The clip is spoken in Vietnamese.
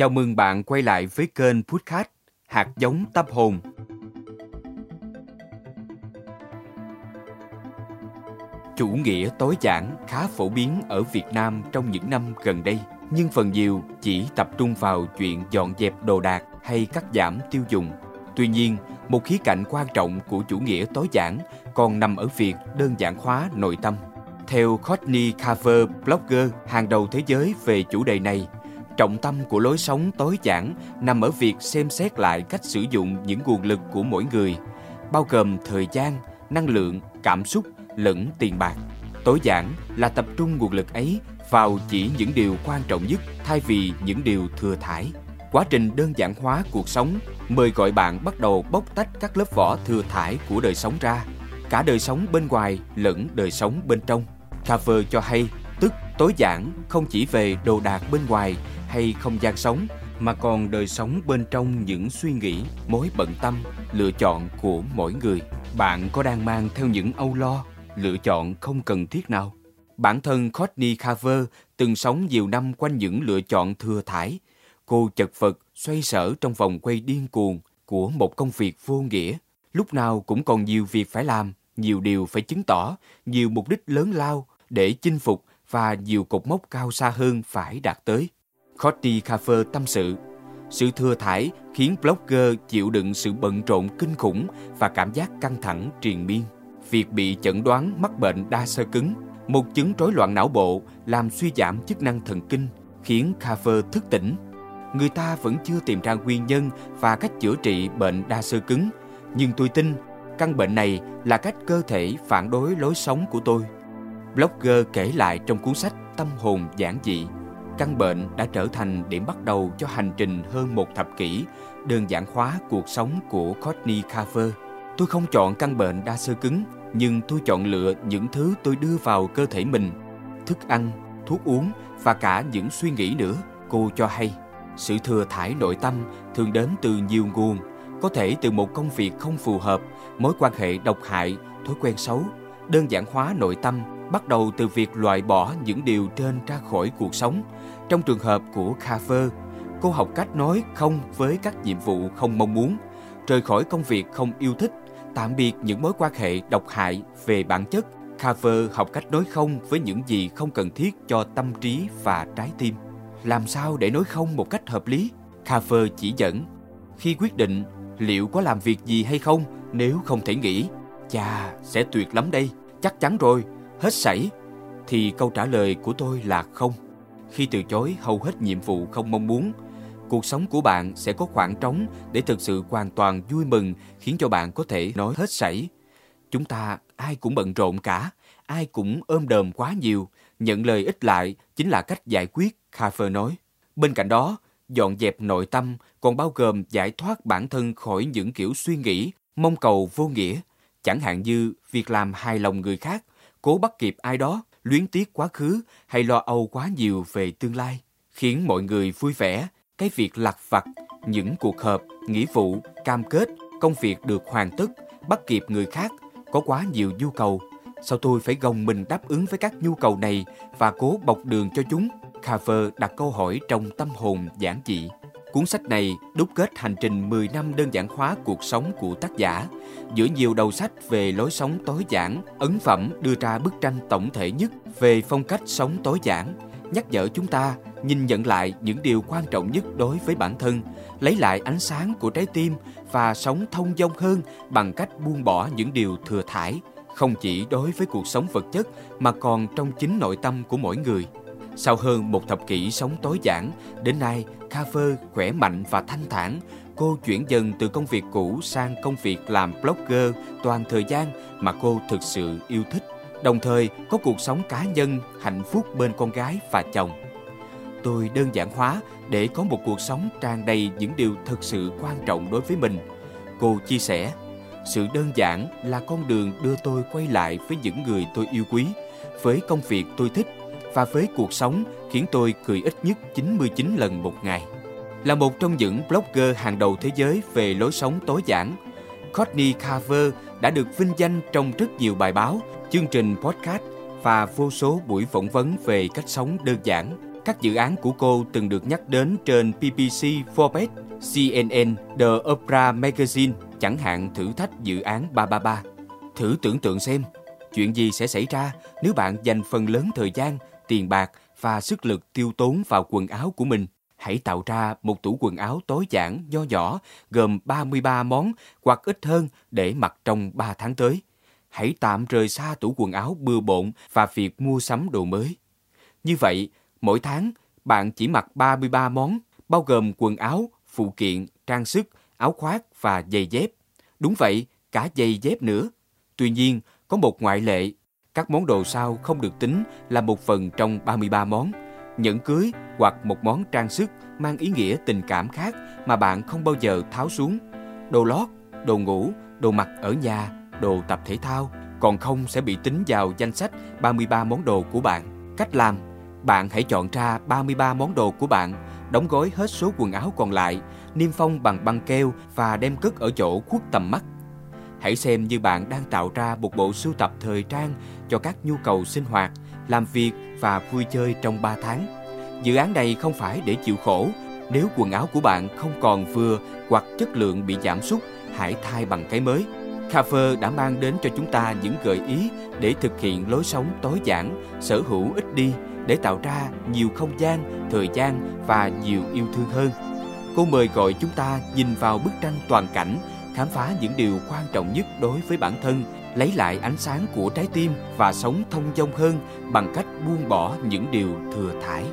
Chào mừng bạn quay lại với kênh Podcast Hạt giống tâm hồn. Chủ nghĩa tối giản khá phổ biến ở Việt Nam trong những năm gần đây, nhưng phần nhiều chỉ tập trung vào chuyện dọn dẹp đồ đạc hay cắt giảm tiêu dùng. Tuy nhiên, một khía cạnh quan trọng của chủ nghĩa tối giản còn nằm ở việc đơn giản hóa nội tâm. Theo Courtney Carver, blogger hàng đầu thế giới về chủ đề này, trọng tâm của lối sống tối giản nằm ở việc xem xét lại cách sử dụng những nguồn lực của mỗi người, bao gồm thời gian, năng lượng, cảm xúc lẫn tiền bạc. Tối giản là tập trung nguồn lực ấy vào chỉ những điều quan trọng nhất thay vì những điều thừa thải. Quá trình đơn giản hóa cuộc sống mời gọi bạn bắt đầu bóc tách các lớp vỏ thừa thải của đời sống ra, cả đời sống bên ngoài lẫn đời sống bên trong. Carver cho hay, tối giản không chỉ về đồ đạc bên ngoài hay không gian sống mà còn đời sống bên trong những suy nghĩ, mối bận tâm, lựa chọn của mỗi người. Bạn có đang mang theo những âu lo, lựa chọn không cần thiết nào? Bản thân Courtney Carver từng sống nhiều năm quanh những lựa chọn thừa thải. Cô chật vật, xoay sở trong vòng quay điên cuồng của một công việc vô nghĩa. Lúc nào cũng còn nhiều việc phải làm, nhiều điều phải chứng tỏ, nhiều mục đích lớn lao để chinh phục và nhiều cột mốc cao xa hơn phải đạt tới. Cody Kaffer tâm sự, sự thừa thải khiến blogger chịu đựng sự bận rộn kinh khủng và cảm giác căng thẳng triền miên. Việc bị chẩn đoán mắc bệnh đa sơ cứng, một chứng rối loạn não bộ làm suy giảm chức năng thần kinh, khiến Kaffer thức tỉnh. Người ta vẫn chưa tìm ra nguyên nhân và cách chữa trị bệnh đa sơ cứng, nhưng tôi tin căn bệnh này là cách cơ thể phản đối lối sống của tôi. Blogger kể lại trong cuốn sách Tâm hồn giản dị Căn bệnh đã trở thành điểm bắt đầu cho hành trình hơn một thập kỷ đơn giản hóa cuộc sống của Courtney Carver. Tôi không chọn căn bệnh đa sơ cứng, nhưng tôi chọn lựa những thứ tôi đưa vào cơ thể mình. Thức ăn, thuốc uống và cả những suy nghĩ nữa. Cô cho hay, sự thừa thải nội tâm thường đến từ nhiều nguồn, có thể từ một công việc không phù hợp, mối quan hệ độc hại, thói quen xấu. Đơn giản hóa nội tâm bắt đầu từ việc loại bỏ những điều trên ra khỏi cuộc sống. Trong trường hợp của Carver, cô học cách nói không với các nhiệm vụ không mong muốn, rời khỏi công việc không yêu thích, tạm biệt những mối quan hệ độc hại về bản chất. Carver học cách nói không với những gì không cần thiết cho tâm trí và trái tim. Làm sao để nói không một cách hợp lý? Carver chỉ dẫn. Khi quyết định liệu có làm việc gì hay không nếu không thể nghĩ, chà, sẽ tuyệt lắm đây, chắc chắn rồi, hết sảy thì câu trả lời của tôi là không. Khi từ chối hầu hết nhiệm vụ không mong muốn, cuộc sống của bạn sẽ có khoảng trống để thực sự hoàn toàn vui mừng khiến cho bạn có thể nói hết sảy. Chúng ta ai cũng bận rộn cả, ai cũng ôm đờm quá nhiều, nhận lời ít lại chính là cách giải quyết, Carver nói. Bên cạnh đó, dọn dẹp nội tâm còn bao gồm giải thoát bản thân khỏi những kiểu suy nghĩ, mong cầu vô nghĩa, chẳng hạn như việc làm hài lòng người khác cố bắt kịp ai đó, luyến tiếc quá khứ hay lo âu quá nhiều về tương lai, khiến mọi người vui vẻ, cái việc lặt vặt, những cuộc họp, nghĩa vụ, cam kết, công việc được hoàn tất, bắt kịp người khác, có quá nhiều nhu cầu. Sao tôi phải gồng mình đáp ứng với các nhu cầu này và cố bọc đường cho chúng? Carver đặt câu hỏi trong tâm hồn giản dị. Cuốn sách này đúc kết hành trình 10 năm đơn giản hóa cuộc sống của tác giả. Giữa nhiều đầu sách về lối sống tối giản, ấn phẩm đưa ra bức tranh tổng thể nhất về phong cách sống tối giản, nhắc nhở chúng ta nhìn nhận lại những điều quan trọng nhất đối với bản thân, lấy lại ánh sáng của trái tim và sống thông dong hơn bằng cách buông bỏ những điều thừa thải, không chỉ đối với cuộc sống vật chất mà còn trong chính nội tâm của mỗi người. Sau hơn một thập kỷ sống tối giản, đến nay Carver khỏe mạnh và thanh thản. Cô chuyển dần từ công việc cũ sang công việc làm blogger toàn thời gian mà cô thực sự yêu thích. Đồng thời có cuộc sống cá nhân hạnh phúc bên con gái và chồng. Tôi đơn giản hóa để có một cuộc sống tràn đầy những điều thực sự quan trọng đối với mình. Cô chia sẻ, sự đơn giản là con đường đưa tôi quay lại với những người tôi yêu quý, với công việc tôi thích và với cuộc sống khiến tôi cười ít nhất 99 lần một ngày. Là một trong những blogger hàng đầu thế giới về lối sống tối giản, Courtney Carver đã được vinh danh trong rất nhiều bài báo, chương trình podcast và vô số buổi phỏng vấn về cách sống đơn giản. Các dự án của cô từng được nhắc đến trên BBC Forbes, CNN, The Oprah Magazine, chẳng hạn thử thách dự án 333. Thử tưởng tượng xem, chuyện gì sẽ xảy ra nếu bạn dành phần lớn thời gian, tiền bạc và sức lực tiêu tốn vào quần áo của mình. Hãy tạo ra một tủ quần áo tối giản, nho nhỏ, gồm 33 món hoặc ít hơn để mặc trong 3 tháng tới. Hãy tạm rời xa tủ quần áo bừa bộn và việc mua sắm đồ mới. Như vậy, mỗi tháng bạn chỉ mặc 33 món, bao gồm quần áo, phụ kiện, trang sức, áo khoác và giày dép. Đúng vậy, cả giày dép nữa. Tuy nhiên, có một ngoại lệ. Các món đồ sao không được tính là một phần trong 33 món. Nhẫn cưới hoặc một món trang sức mang ý nghĩa tình cảm khác mà bạn không bao giờ tháo xuống. Đồ lót, đồ ngủ, đồ mặc ở nhà, đồ tập thể thao còn không sẽ bị tính vào danh sách 33 món đồ của bạn. Cách làm, bạn hãy chọn ra 33 món đồ của bạn, đóng gói hết số quần áo còn lại, niêm phong bằng băng keo và đem cất ở chỗ khuất tầm mắt. Hãy xem như bạn đang tạo ra một bộ sưu tập thời trang cho các nhu cầu sinh hoạt, làm việc và vui chơi trong 3 tháng. Dự án này không phải để chịu khổ. Nếu quần áo của bạn không còn vừa hoặc chất lượng bị giảm sút, hãy thay bằng cái mới. Cover đã mang đến cho chúng ta những gợi ý để thực hiện lối sống tối giản, sở hữu ít đi để tạo ra nhiều không gian, thời gian và nhiều yêu thương hơn. Cô mời gọi chúng ta nhìn vào bức tranh toàn cảnh khám phá những điều quan trọng nhất đối với bản thân, lấy lại ánh sáng của trái tim và sống thông dong hơn bằng cách buông bỏ những điều thừa thải.